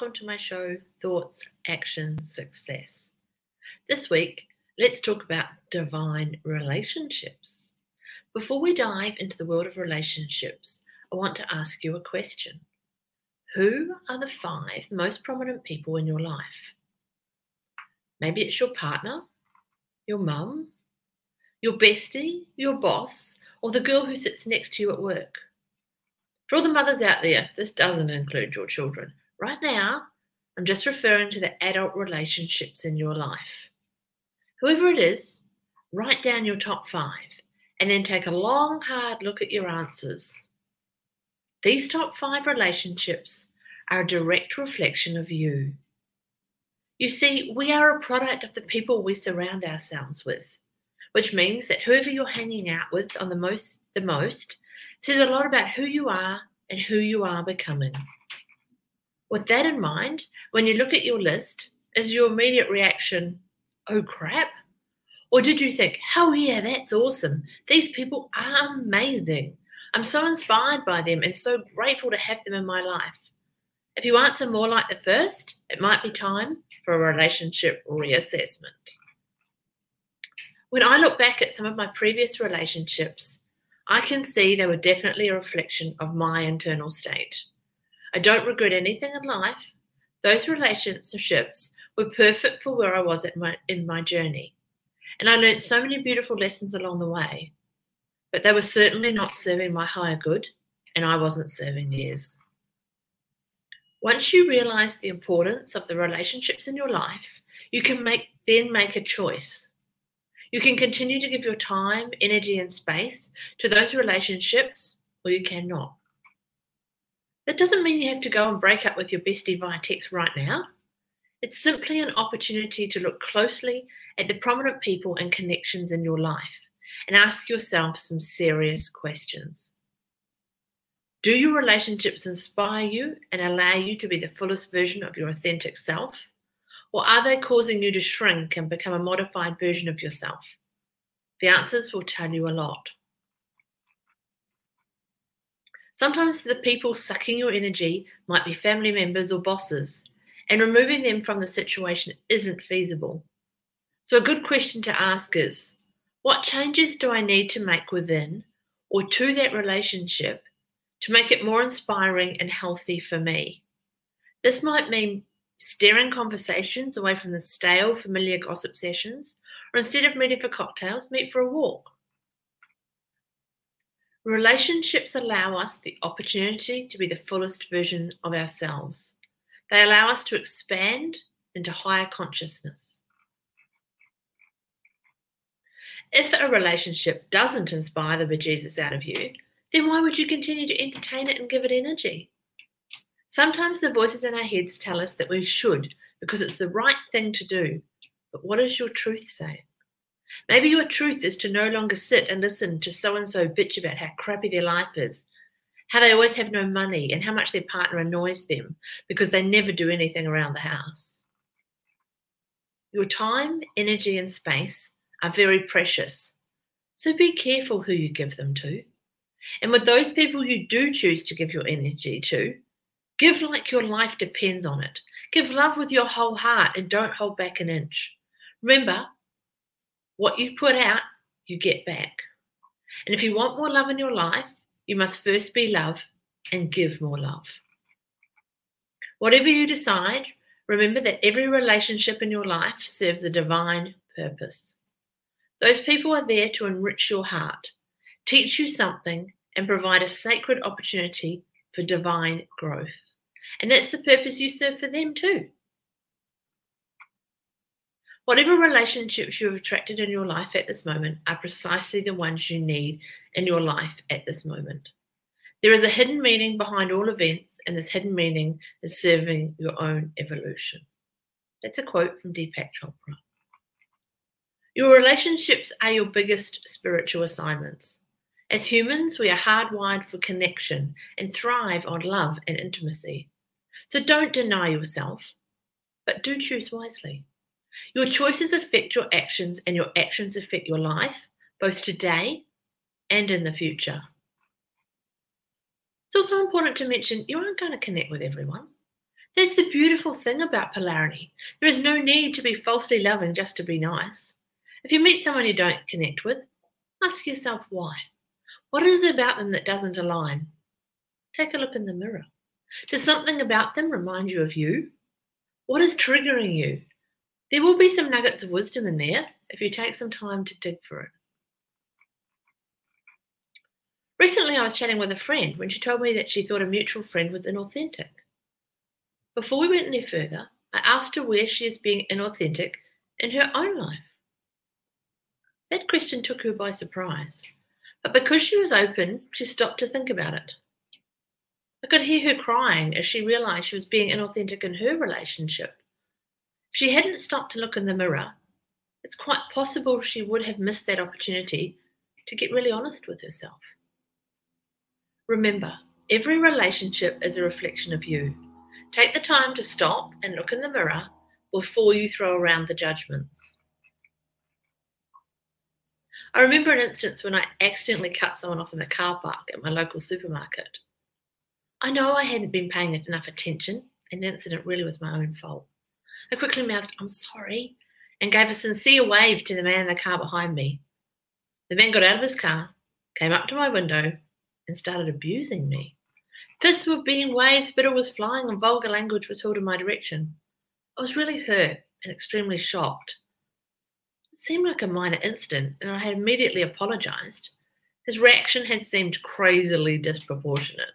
Welcome to my show, Thoughts, Action, Success. This week, let's talk about divine relationships. Before we dive into the world of relationships, I want to ask you a question Who are the five most prominent people in your life? Maybe it's your partner, your mum, your bestie, your boss, or the girl who sits next to you at work. For all the mothers out there, this doesn't include your children. Right now, I'm just referring to the adult relationships in your life. Whoever it is, write down your top five and then take a long, hard look at your answers. These top five relationships are a direct reflection of you. You see, we are a product of the people we surround ourselves with, which means that whoever you're hanging out with on the most the most says a lot about who you are and who you are becoming. With that in mind, when you look at your list, is your immediate reaction, oh crap? Or did you think, hell yeah, that's awesome. These people are amazing. I'm so inspired by them and so grateful to have them in my life. If you answer more like the first, it might be time for a relationship reassessment. When I look back at some of my previous relationships, I can see they were definitely a reflection of my internal state. I don't regret anything in life. Those relationships were perfect for where I was at my, in my journey. And I learned so many beautiful lessons along the way. But they were certainly not serving my higher good, and I wasn't serving theirs. Once you realize the importance of the relationships in your life, you can make then make a choice you can continue to give your time, energy, and space to those relationships, or you cannot. That doesn't mean you have to go and break up with your bestie via text right now. It's simply an opportunity to look closely at the prominent people and connections in your life and ask yourself some serious questions. Do your relationships inspire you and allow you to be the fullest version of your authentic self? Or are they causing you to shrink and become a modified version of yourself? The answers will tell you a lot. Sometimes the people sucking your energy might be family members or bosses, and removing them from the situation isn't feasible. So, a good question to ask is what changes do I need to make within or to that relationship to make it more inspiring and healthy for me? This might mean steering conversations away from the stale, familiar gossip sessions, or instead of meeting for cocktails, meet for a walk. Relationships allow us the opportunity to be the fullest version of ourselves. They allow us to expand into higher consciousness. If a relationship doesn't inspire the bejesus out of you, then why would you continue to entertain it and give it energy? Sometimes the voices in our heads tell us that we should because it's the right thing to do. But what does your truth say? Maybe your truth is to no longer sit and listen to so and so bitch about how crappy their life is, how they always have no money, and how much their partner annoys them because they never do anything around the house. Your time, energy, and space are very precious. So be careful who you give them to. And with those people you do choose to give your energy to, Give like your life depends on it. Give love with your whole heart and don't hold back an inch. Remember, what you put out, you get back. And if you want more love in your life, you must first be love and give more love. Whatever you decide, remember that every relationship in your life serves a divine purpose. Those people are there to enrich your heart, teach you something, and provide a sacred opportunity for divine growth. And that's the purpose you serve for them too. Whatever relationships you've attracted in your life at this moment are precisely the ones you need in your life at this moment. There is a hidden meaning behind all events, and this hidden meaning is serving your own evolution. That's a quote from Deepak Chopra. Your relationships are your biggest spiritual assignments. As humans, we are hardwired for connection and thrive on love and intimacy. So don't deny yourself, but do choose wisely. Your choices affect your actions, and your actions affect your life, both today and in the future. It's also important to mention you aren't going to connect with everyone. That's the beautiful thing about polarity. There is no need to be falsely loving just to be nice. If you meet someone you don't connect with, ask yourself why. What is it about them that doesn't align? Take a look in the mirror. Does something about them remind you of you? What is triggering you? There will be some nuggets of wisdom in there if you take some time to dig for it. Recently, I was chatting with a friend when she told me that she thought a mutual friend was inauthentic. Before we went any further, I asked her where she is being inauthentic in her own life. That question took her by surprise, but because she was open, she stopped to think about it. I could hear her crying as she realized she was being inauthentic in her relationship. She hadn't stopped to look in the mirror, it's quite possible she would have missed that opportunity to get really honest with herself. Remember, every relationship is a reflection of you. Take the time to stop and look in the mirror before you throw around the judgments. I remember an instance when I accidentally cut someone off in the car park at my local supermarket. I know I hadn't been paying enough attention, and the incident really was my own fault. I quickly mouthed, I'm sorry, and gave a sincere wave to the man in the car behind me. The man got out of his car, came up to my window, and started abusing me. Fists were being waved, spittle was flying, and vulgar language was hurled in my direction. I was really hurt and extremely shocked. It seemed like a minor incident, and I had immediately apologized. His reaction had seemed crazily disproportionate.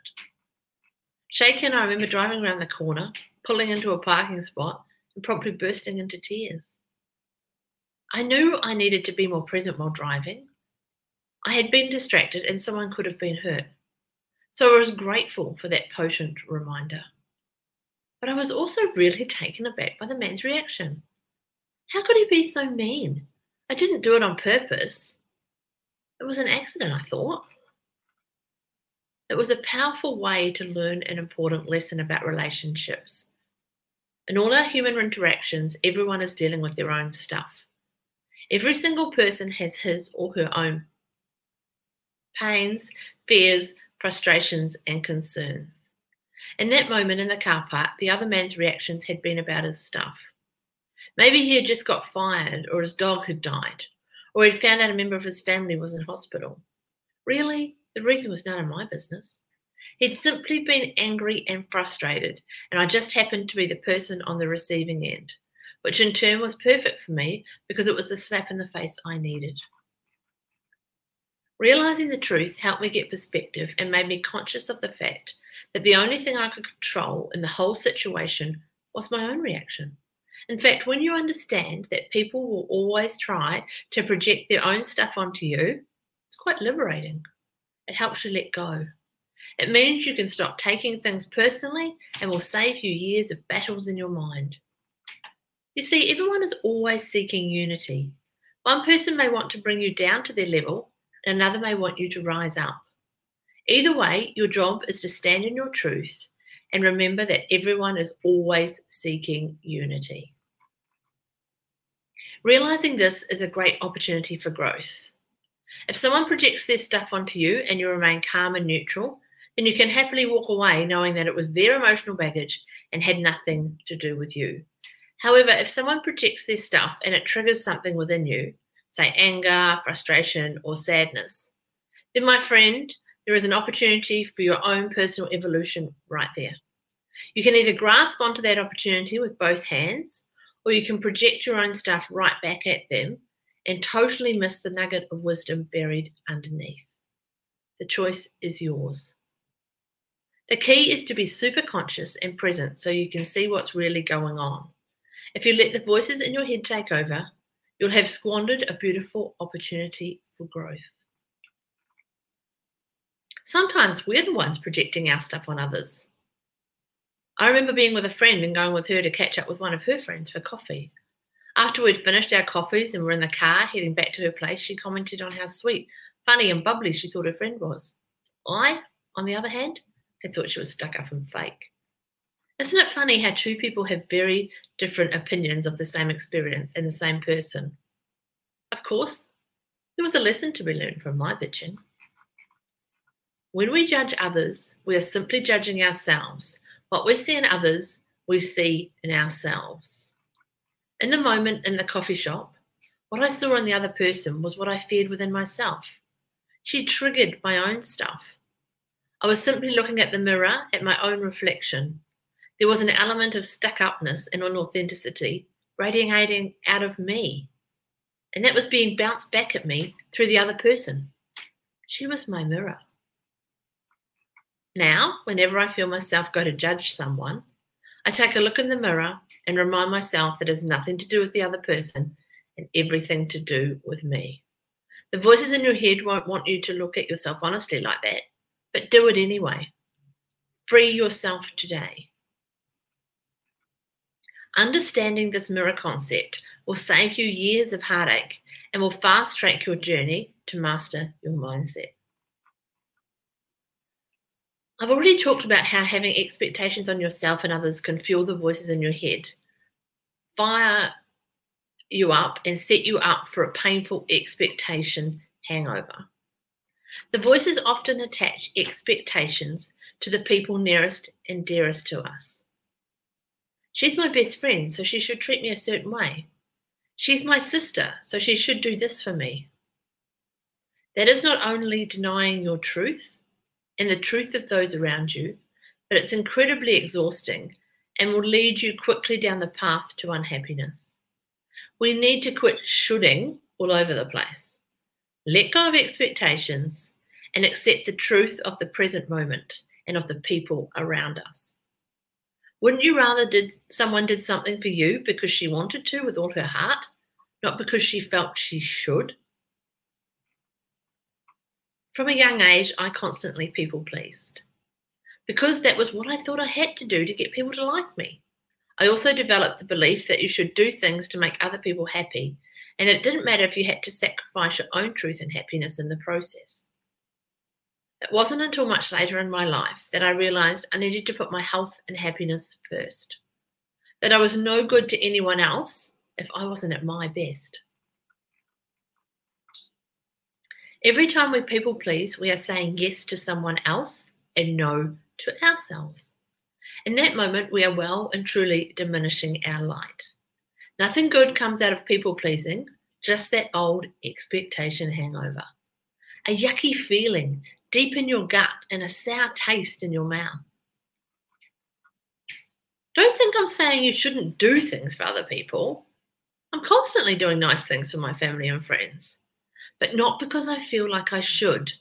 Shaken, I remember driving around the corner, pulling into a parking spot, and promptly bursting into tears. I knew I needed to be more present while driving. I had been distracted and someone could have been hurt. So I was grateful for that potent reminder. But I was also really taken aback by the man's reaction. How could he be so mean? I didn't do it on purpose. It was an accident, I thought. It was a powerful way to learn an important lesson about relationships. In all our human interactions, everyone is dealing with their own stuff. Every single person has his or her own pains, fears, frustrations, and concerns. In that moment in the car park, the other man's reactions had been about his stuff. Maybe he had just got fired, or his dog had died, or he'd found out a member of his family was in hospital. Really, the reason was none of my business. He'd simply been angry and frustrated, and I just happened to be the person on the receiving end, which in turn was perfect for me because it was the slap in the face I needed. Realizing the truth helped me get perspective and made me conscious of the fact that the only thing I could control in the whole situation was my own reaction. In fact, when you understand that people will always try to project their own stuff onto you, it's quite liberating. It helps you let go. It means you can stop taking things personally and will save you years of battles in your mind. You see, everyone is always seeking unity. One person may want to bring you down to their level, and another may want you to rise up. Either way, your job is to stand in your truth and remember that everyone is always seeking unity. Realizing this is a great opportunity for growth. If someone projects their stuff onto you and you remain calm and neutral, then you can happily walk away knowing that it was their emotional baggage and had nothing to do with you. However, if someone projects their stuff and it triggers something within you, say anger, frustration, or sadness, then, my friend, there is an opportunity for your own personal evolution right there. You can either grasp onto that opportunity with both hands, or you can project your own stuff right back at them and totally miss the nugget of wisdom buried underneath. The choice is yours. The key is to be super conscious and present so you can see what's really going on. If you let the voices in your head take over, you'll have squandered a beautiful opportunity for growth. Sometimes we're the ones projecting our stuff on others. I remember being with a friend and going with her to catch up with one of her friends for coffee. After we'd finished our coffees and were in the car heading back to her place, she commented on how sweet, funny, and bubbly she thought her friend was. I, on the other hand, had thought she was stuck up and fake. Isn't it funny how two people have very different opinions of the same experience and the same person? Of course, there was a lesson to be learned from my bitching. When we judge others, we are simply judging ourselves. What we see in others, we see in ourselves. In the moment in the coffee shop, what I saw in the other person was what I feared within myself. She triggered my own stuff. I was simply looking at the mirror at my own reflection. There was an element of stuck upness and unauthenticity radiating out of me. And that was being bounced back at me through the other person. She was my mirror. Now, whenever I feel myself go to judge someone, I take a look in the mirror and remind myself that it has nothing to do with the other person and everything to do with me. The voices in your head won't want you to look at yourself honestly like that, but do it anyway. Free yourself today. Understanding this mirror concept will save you years of heartache and will fast track your journey to master your mindset. I've already talked about how having expectations on yourself and others can fuel the voices in your head, fire you up, and set you up for a painful expectation hangover. The voices often attach expectations to the people nearest and dearest to us. She's my best friend, so she should treat me a certain way. She's my sister, so she should do this for me. That is not only denying your truth and the truth of those around you, but it's incredibly exhausting and will lead you quickly down the path to unhappiness. We need to quit shoulding all over the place. Let go of expectations and accept the truth of the present moment and of the people around us. Wouldn't you rather did someone did something for you because she wanted to with all her heart, not because she felt she should? From a young age, I constantly people pleased because that was what I thought I had to do to get people to like me. I also developed the belief that you should do things to make other people happy, and it didn't matter if you had to sacrifice your own truth and happiness in the process. It wasn't until much later in my life that I realized I needed to put my health and happiness first, that I was no good to anyone else if I wasn't at my best. Every time we people please, we are saying yes to someone else and no to ourselves. In that moment, we are well and truly diminishing our light. Nothing good comes out of people pleasing, just that old expectation hangover. A yucky feeling deep in your gut and a sour taste in your mouth. Don't think I'm saying you shouldn't do things for other people. I'm constantly doing nice things for my family and friends but not because I feel like I should,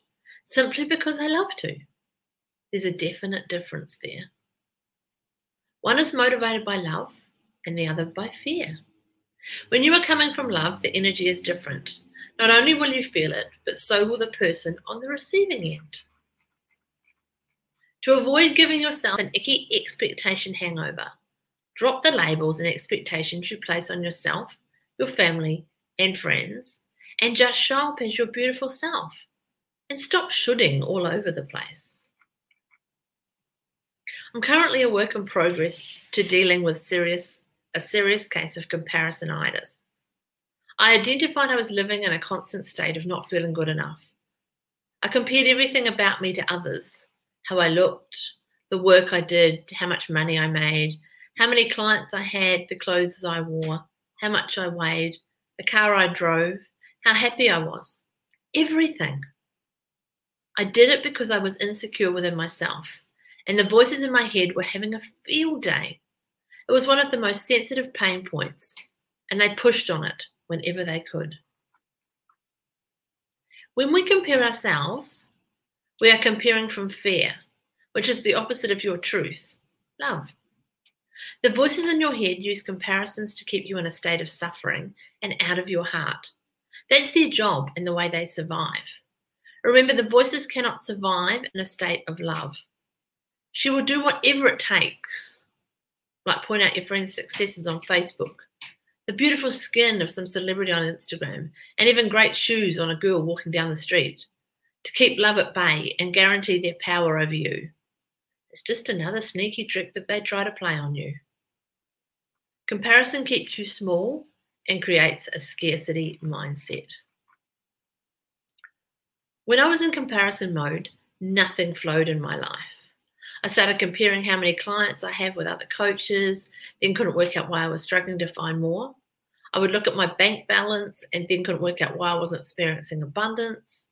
simply because I love to. There's a definite difference there. One is motivated by love and the other by fear. When you are coming from love, the energy is different. Not only will you feel it, but so will the person on the receiving end. To avoid giving yourself an icky expectation hangover, drop the labels and expectations you place on yourself, your family, and friends, and just show up as your beautiful self and stop shoulding all over the place. I'm currently a work in progress to dealing with serious a serious case of comparisonitis. I identified I was living in a constant state of not feeling good enough. I compared everything about me to others how I looked, the work I did, how much money I made, how many clients I had, the clothes I wore, how much I weighed, the car I drove, how happy I was. Everything. I did it because I was insecure within myself, and the voices in my head were having a field day. It was one of the most sensitive pain points, and they pushed on it whenever they could. When we compare ourselves, we are comparing from fear, which is the opposite of your truth, love. The voices in your head use comparisons to keep you in a state of suffering and out of your heart. That's their job and the way they survive. Remember, the voices cannot survive in a state of love. She will do whatever it takes, like point out your friend's successes on Facebook, the beautiful skin of some celebrity on Instagram, and even great shoes on a girl walking down the street, to keep love at bay and guarantee their power over you. It's just another sneaky trick that they try to play on you. Comparison keeps you small and creates a scarcity mindset. When I was in comparison mode, nothing flowed in my life. I started comparing how many clients I have with other coaches, then couldn't work out why I was struggling to find more. I would look at my bank balance and then couldn't work out why I wasn't experiencing abundance.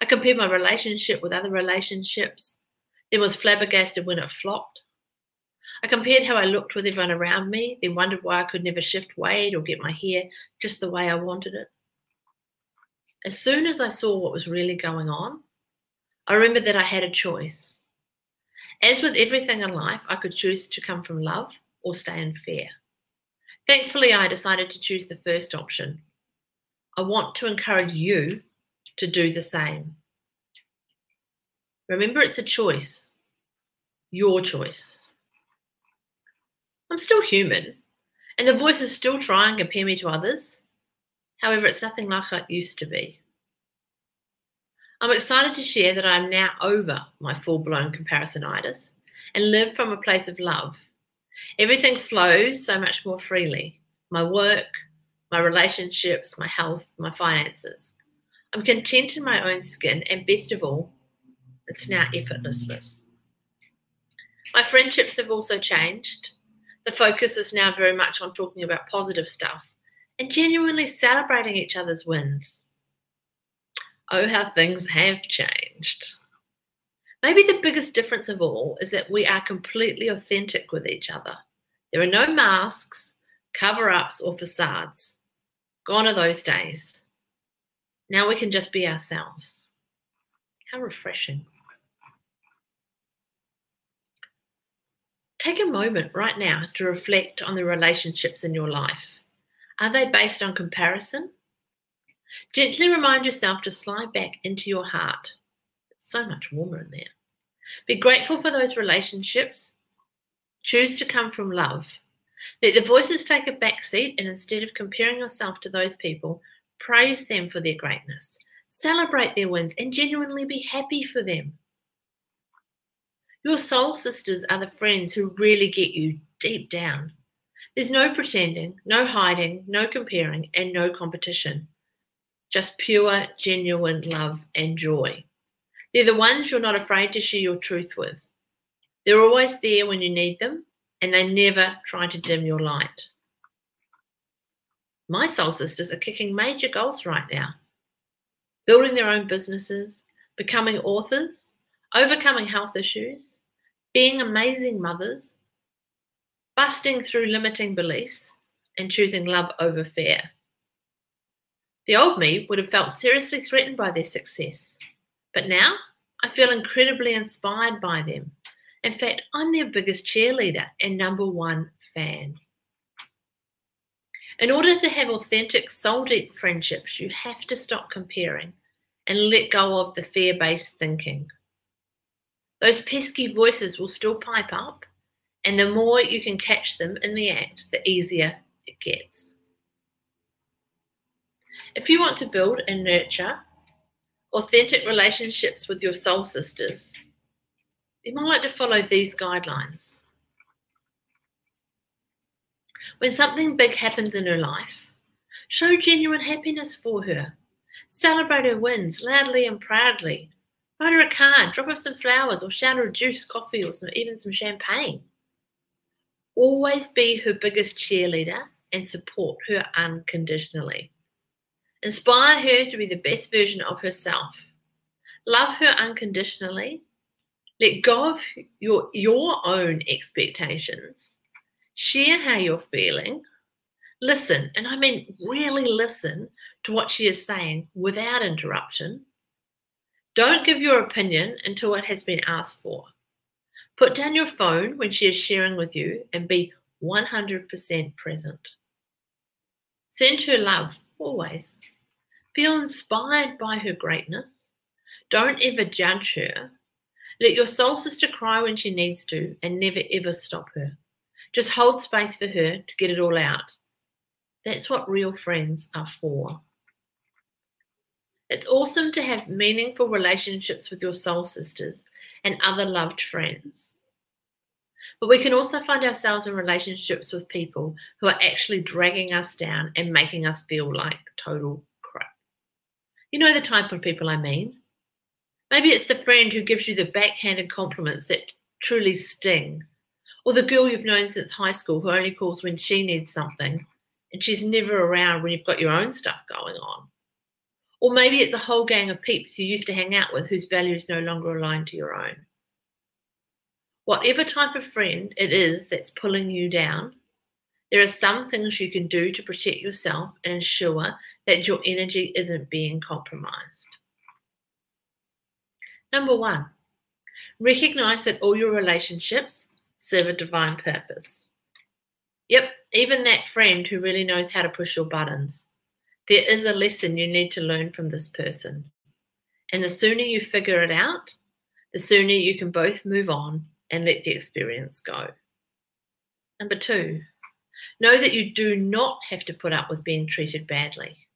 I compared my relationship with other relationships, then was flabbergasted when it flopped. I compared how I looked with everyone around me, then wondered why I could never shift weight or get my hair just the way I wanted it. As soon as I saw what was really going on, I remembered that I had a choice. As with everything in life, I could choose to come from love or stay in fear. Thankfully, I decided to choose the first option. I want to encourage you to do the same. Remember, it's a choice, your choice. I'm still human, and the voices still try and compare me to others. However, it's nothing like it used to be. I'm excited to share that I'm now over my full blown comparisonitis and live from a place of love. Everything flows so much more freely my work, my relationships, my health, my finances. I'm content in my own skin, and best of all, it's now effortless. My friendships have also changed. The focus is now very much on talking about positive stuff and genuinely celebrating each other's wins. Oh, how things have changed. Maybe the biggest difference of all is that we are completely authentic with each other. There are no masks, cover ups, or facades. Gone are those days. Now we can just be ourselves. How refreshing. Take a moment right now to reflect on the relationships in your life. Are they based on comparison? Gently remind yourself to slide back into your heart. It's so much warmer in there. Be grateful for those relationships. Choose to come from love. Let the voices take a back seat, and instead of comparing yourself to those people, praise them for their greatness. Celebrate their wins and genuinely be happy for them. Your soul sisters are the friends who really get you deep down. There's no pretending, no hiding, no comparing, and no competition. Just pure, genuine love and joy. They're the ones you're not afraid to share your truth with. They're always there when you need them, and they never try to dim your light. My soul sisters are kicking major goals right now building their own businesses, becoming authors, overcoming health issues, being amazing mothers, busting through limiting beliefs, and choosing love over fear. The old me would have felt seriously threatened by their success, but now I feel incredibly inspired by them. In fact, I'm their biggest cheerleader and number one fan. In order to have authentic, soul deep friendships, you have to stop comparing and let go of the fear based thinking. Those pesky voices will still pipe up, and the more you can catch them in the act, the easier it gets. If you want to build and nurture authentic relationships with your soul sisters, you might like to follow these guidelines. When something big happens in her life, show genuine happiness for her. Celebrate her wins loudly and proudly. Write her a card, drop her some flowers, or shout her a juice, coffee, or some, even some champagne. Always be her biggest cheerleader and support her unconditionally. Inspire her to be the best version of herself. Love her unconditionally. Let go of your, your own expectations Share how you're feeling. Listen, and I mean really listen to what she is saying without interruption. Don't give your opinion until it has been asked for. Put down your phone when she is sharing with you and be 100% present. Send her love always. Feel inspired by her greatness. Don't ever judge her. Let your soul sister cry when she needs to and never ever stop her. Just hold space for her to get it all out. That's what real friends are for. It's awesome to have meaningful relationships with your soul sisters and other loved friends. But we can also find ourselves in relationships with people who are actually dragging us down and making us feel like total. You know the type of people I mean. Maybe it's the friend who gives you the backhanded compliments that truly sting. Or the girl you've known since high school who only calls when she needs something and she's never around when you've got your own stuff going on. Or maybe it's a whole gang of peeps you used to hang out with whose values no longer align to your own. Whatever type of friend it is that's pulling you down, there are some things you can do to protect yourself and ensure that your energy isn't being compromised. Number one, recognize that all your relationships serve a divine purpose. Yep, even that friend who really knows how to push your buttons. There is a lesson you need to learn from this person. And the sooner you figure it out, the sooner you can both move on and let the experience go. Number two, know that you do not have to put up with being treated badly.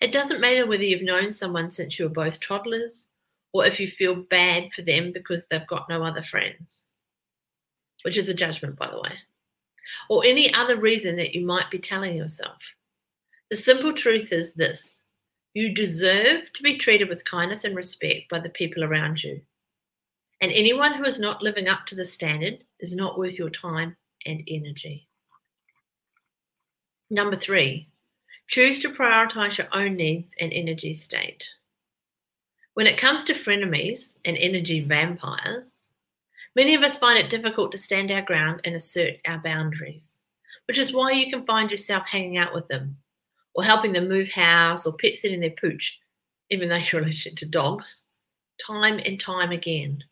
It doesn't matter whether you've known someone since you were both toddlers or if you feel bad for them because they've got no other friends, which is a judgment, by the way, or any other reason that you might be telling yourself. The simple truth is this you deserve to be treated with kindness and respect by the people around you. And anyone who is not living up to the standard is not worth your time and energy. Number three, choose to prioritize your own needs and energy state. When it comes to frenemies and energy vampires, many of us find it difficult to stand our ground and assert our boundaries, which is why you can find yourself hanging out with them or helping them move house or pet sitting their pooch, even though you're related to dogs, time and time again.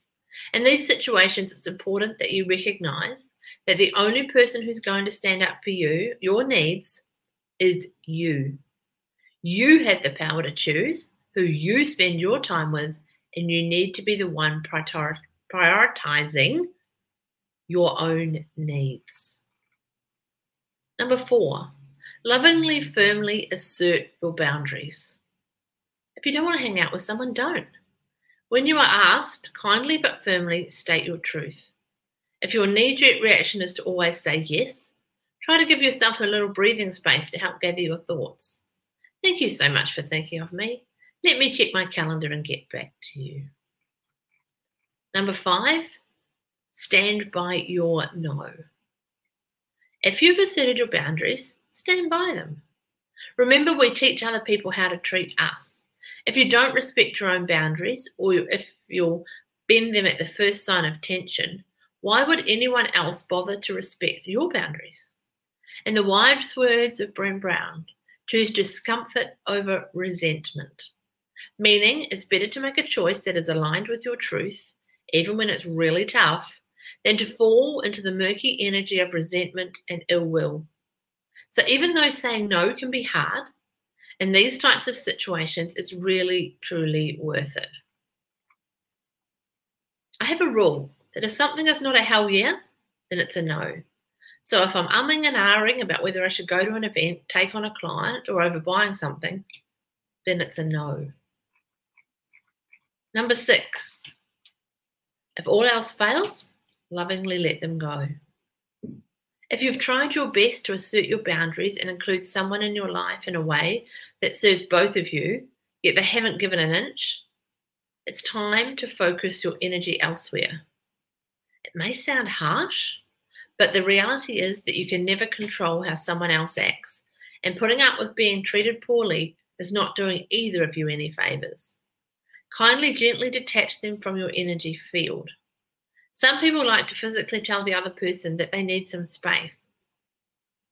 In these situations, it's important that you recognize that the only person who's going to stand up for you, your needs, is you. You have the power to choose who you spend your time with, and you need to be the one prioritizing your own needs. Number four, lovingly, firmly assert your boundaries. If you don't want to hang out with someone, don't. When you are asked, kindly but firmly state your truth. If your knee jerk reaction is to always say yes, try to give yourself a little breathing space to help gather your thoughts. Thank you so much for thinking of me. Let me check my calendar and get back to you. Number five, stand by your no. If you've asserted your boundaries, stand by them. Remember, we teach other people how to treat us. If you don't respect your own boundaries, or if you'll bend them at the first sign of tension, why would anyone else bother to respect your boundaries? In the wise words of Brené Brown, choose discomfort over resentment. Meaning, it's better to make a choice that is aligned with your truth, even when it's really tough, than to fall into the murky energy of resentment and ill will. So, even though saying no can be hard, in these types of situations, it's really, truly worth it. I have a rule that if something is not a hell yeah, then it's a no. So if I'm umming and ahhing about whether I should go to an event, take on a client, or overbuying something, then it's a no. Number six, if all else fails, lovingly let them go. If you've tried your best to assert your boundaries and include someone in your life in a way that serves both of you, yet they haven't given an inch, it's time to focus your energy elsewhere. It may sound harsh, but the reality is that you can never control how someone else acts, and putting up with being treated poorly is not doing either of you any favors. Kindly gently detach them from your energy field. Some people like to physically tell the other person that they need some space.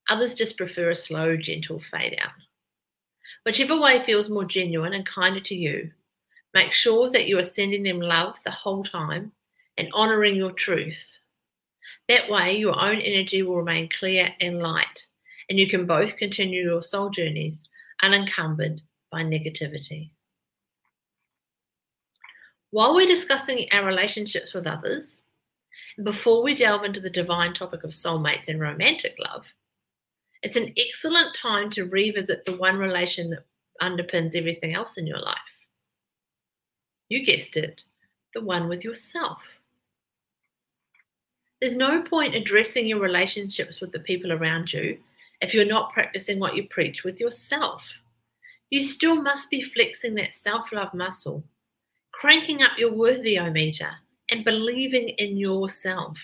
Others just prefer a slow, gentle fade out. Whichever way feels more genuine and kinder to you, make sure that you are sending them love the whole time and honoring your truth. That way, your own energy will remain clear and light, and you can both continue your soul journeys unencumbered by negativity. While we're discussing our relationships with others, before we delve into the divine topic of soulmates and romantic love, it's an excellent time to revisit the one relation that underpins everything else in your life. You guessed it, the one with yourself. There's no point addressing your relationships with the people around you if you're not practicing what you preach with yourself. You still must be flexing that self love muscle, cranking up your worthyometer and believing in yourself.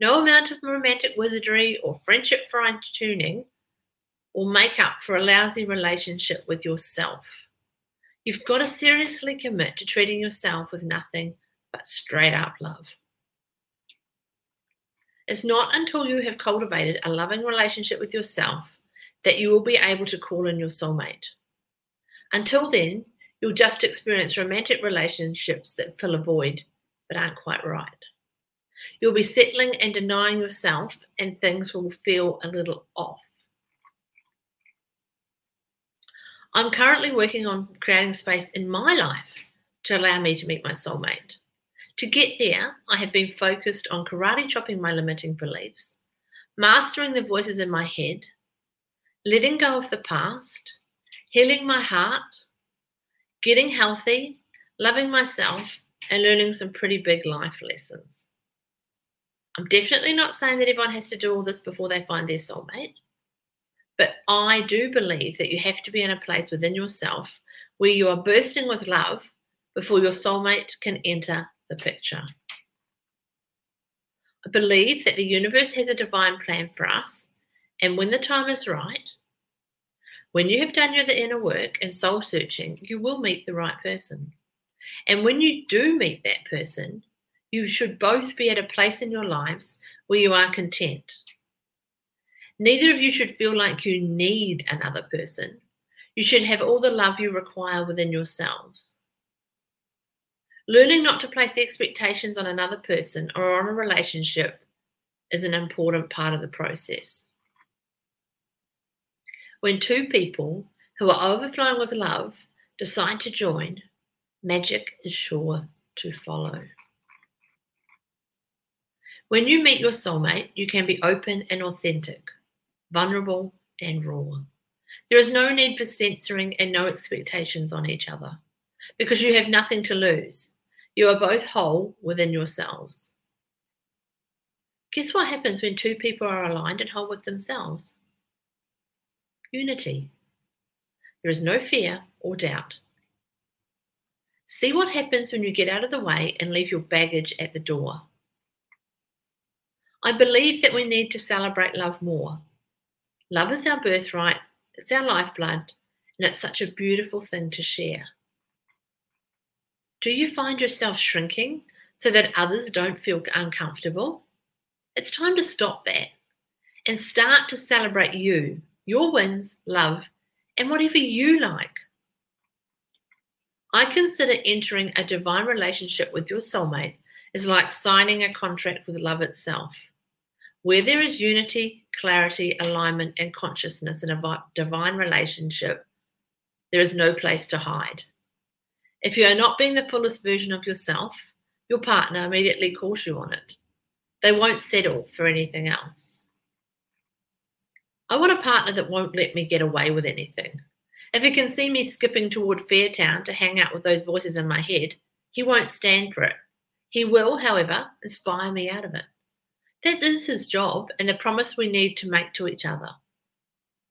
No amount of romantic wizardry or friendship fine tuning will make up for a lousy relationship with yourself. You've got to seriously commit to treating yourself with nothing but straight up love. It's not until you have cultivated a loving relationship with yourself that you will be able to call in your soulmate. Until then, you'll just experience romantic relationships that fill a void but aren't quite right. You'll be settling and denying yourself, and things will feel a little off. I'm currently working on creating space in my life to allow me to meet my soulmate. To get there, I have been focused on karate chopping my limiting beliefs, mastering the voices in my head, letting go of the past, healing my heart, getting healthy, loving myself, and learning some pretty big life lessons. I'm definitely not saying that everyone has to do all this before they find their soulmate. But I do believe that you have to be in a place within yourself where you are bursting with love before your soulmate can enter the picture. I believe that the universe has a divine plan for us, and when the time is right, when you have done your inner work and soul searching, you will meet the right person. And when you do meet that person, you should both be at a place in your lives where you are content. Neither of you should feel like you need another person. You should have all the love you require within yourselves. Learning not to place expectations on another person or on a relationship is an important part of the process. When two people who are overflowing with love decide to join, magic is sure to follow. When you meet your soulmate, you can be open and authentic vulnerable, and raw. There is no need for censoring and no expectations on each other because you have nothing to lose. You are both whole within yourselves. Guess what happens when two people are aligned and whole with themselves? Unity. There is no fear or doubt. See what happens when you get out of the way and leave your baggage at the door. I believe that we need to celebrate love more Love is our birthright, it's our lifeblood, and it's such a beautiful thing to share. Do you find yourself shrinking so that others don't feel uncomfortable? It's time to stop that and start to celebrate you, your wins, love, and whatever you like. I consider entering a divine relationship with your soulmate is like signing a contract with love itself. Where there is unity, clarity, alignment, and consciousness in a divine relationship, there is no place to hide. If you are not being the fullest version of yourself, your partner immediately calls you on it. They won't settle for anything else. I want a partner that won't let me get away with anything. If he can see me skipping toward Fairtown to hang out with those voices in my head, he won't stand for it. He will, however, inspire me out of it. That is his job and the promise we need to make to each other.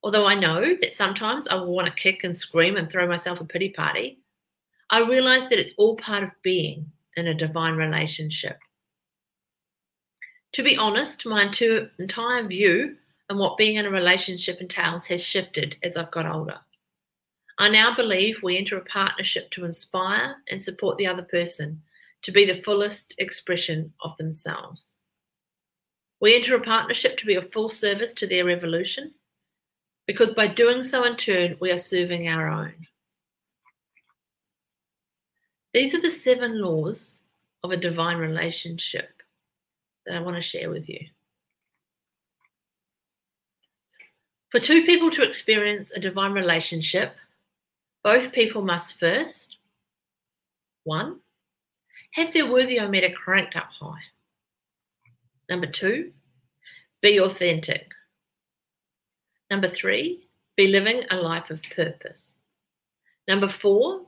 Although I know that sometimes I will want to kick and scream and throw myself a pity party, I realize that it's all part of being in a divine relationship. To be honest, my entire view and what being in a relationship entails has shifted as I've got older. I now believe we enter a partnership to inspire and support the other person to be the fullest expression of themselves. We enter a partnership to be of full service to their evolution because by doing so in turn, we are serving our own. These are the seven laws of a divine relationship that I want to share with you. For two people to experience a divine relationship, both people must first, one, have their worthyometer cranked up high. Number two, be authentic. Number three, be living a life of purpose. Number four,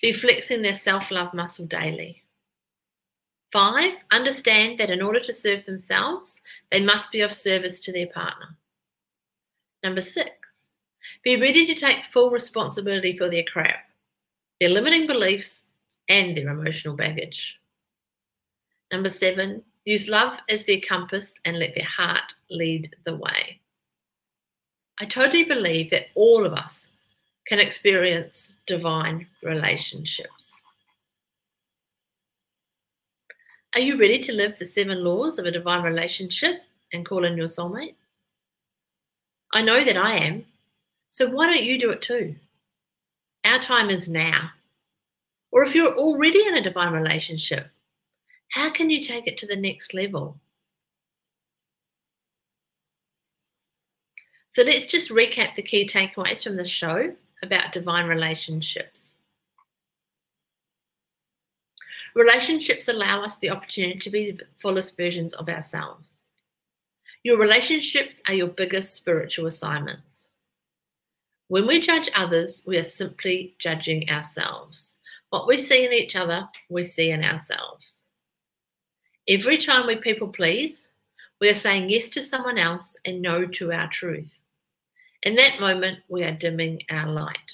be flexing their self love muscle daily. Five, understand that in order to serve themselves, they must be of service to their partner. Number six, be ready to take full responsibility for their crap, their limiting beliefs, and their emotional baggage. Number seven, use love as their compass and let their heart lead the way. I totally believe that all of us can experience divine relationships. Are you ready to live the seven laws of a divine relationship and call in your soulmate? I know that I am. So why don't you do it too? Our time is now. Or if you're already in a divine relationship, how can you take it to the next level? So let's just recap the key takeaways from this show about divine relationships. Relationships allow us the opportunity to be the fullest versions of ourselves. Your relationships are your biggest spiritual assignments. When we judge others, we are simply judging ourselves. What we see in each other, we see in ourselves. Every time we people please, we are saying yes to someone else and no to our truth. In that moment, we are dimming our light.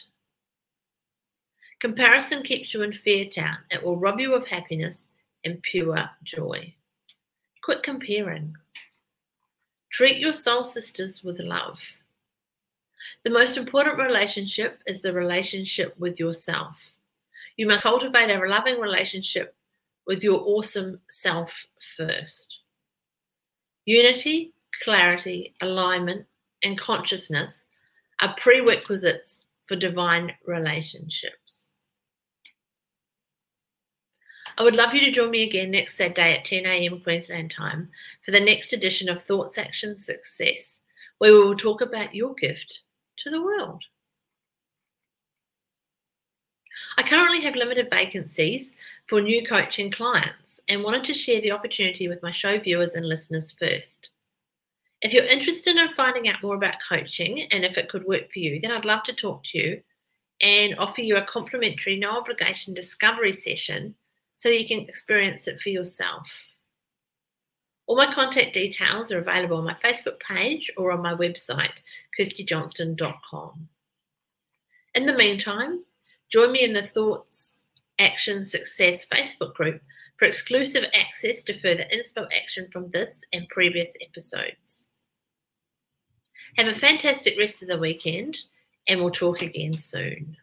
Comparison keeps you in fear town. It will rob you of happiness and pure joy. Quit comparing. Treat your soul sisters with love. The most important relationship is the relationship with yourself. You must cultivate a loving relationship with your awesome self first. Unity, clarity, alignment, and consciousness are prerequisites for divine relationships. I would love you to join me again next Saturday at 10 a.m. Queensland time for the next edition of Thoughts, Action, Success, where we will talk about your gift to the world. I currently have limited vacancies for new coaching clients and wanted to share the opportunity with my show viewers and listeners first. If you're interested in finding out more about coaching and if it could work for you, then I'd love to talk to you and offer you a complimentary, no obligation discovery session so you can experience it for yourself. All my contact details are available on my Facebook page or on my website, kirstyjohnston.com. In the meantime, join me in the Thoughts, Action, Success Facebook group for exclusive access to further inspo action from this and previous episodes. Have a fantastic rest of the weekend, and we'll talk again soon.